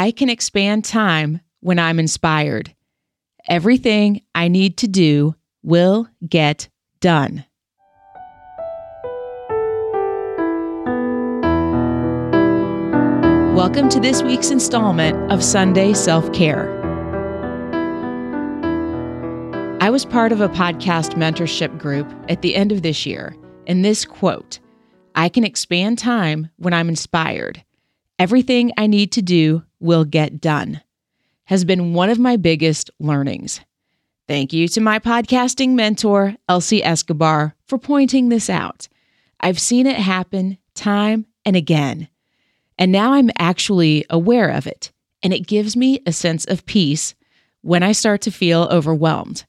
I can expand time when I'm inspired. Everything I need to do will get done. Welcome to this week's installment of Sunday Self Care. I was part of a podcast mentorship group at the end of this year, and this quote I can expand time when I'm inspired. Everything I need to do will get done has been one of my biggest learnings. Thank you to my podcasting mentor, Elsie Escobar, for pointing this out. I've seen it happen time and again. And now I'm actually aware of it, and it gives me a sense of peace when I start to feel overwhelmed.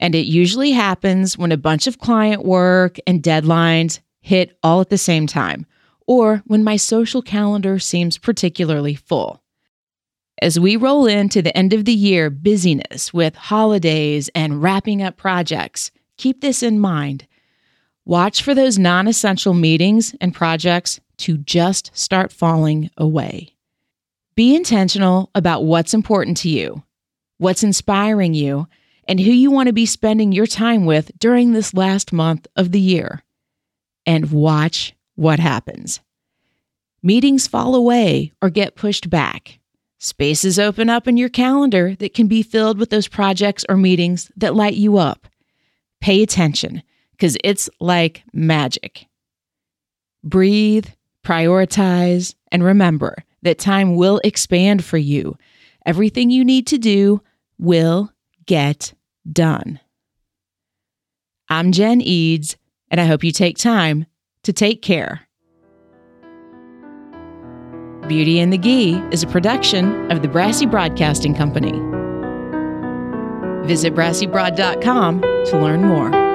And it usually happens when a bunch of client work and deadlines hit all at the same time, or when my social calendar seems particularly full. As we roll into the end of the year busyness with holidays and wrapping up projects, keep this in mind. Watch for those non essential meetings and projects to just start falling away. Be intentional about what's important to you, what's inspiring you, and who you want to be spending your time with during this last month of the year. And watch what happens. Meetings fall away or get pushed back. Spaces open up in your calendar that can be filled with those projects or meetings that light you up. Pay attention because it's like magic. Breathe, prioritize, and remember that time will expand for you. Everything you need to do will get done. I'm Jen Eads, and I hope you take time to take care. Beauty and the Ghee is a production of the Brassy Broadcasting Company. Visit brassybrod.com to learn more.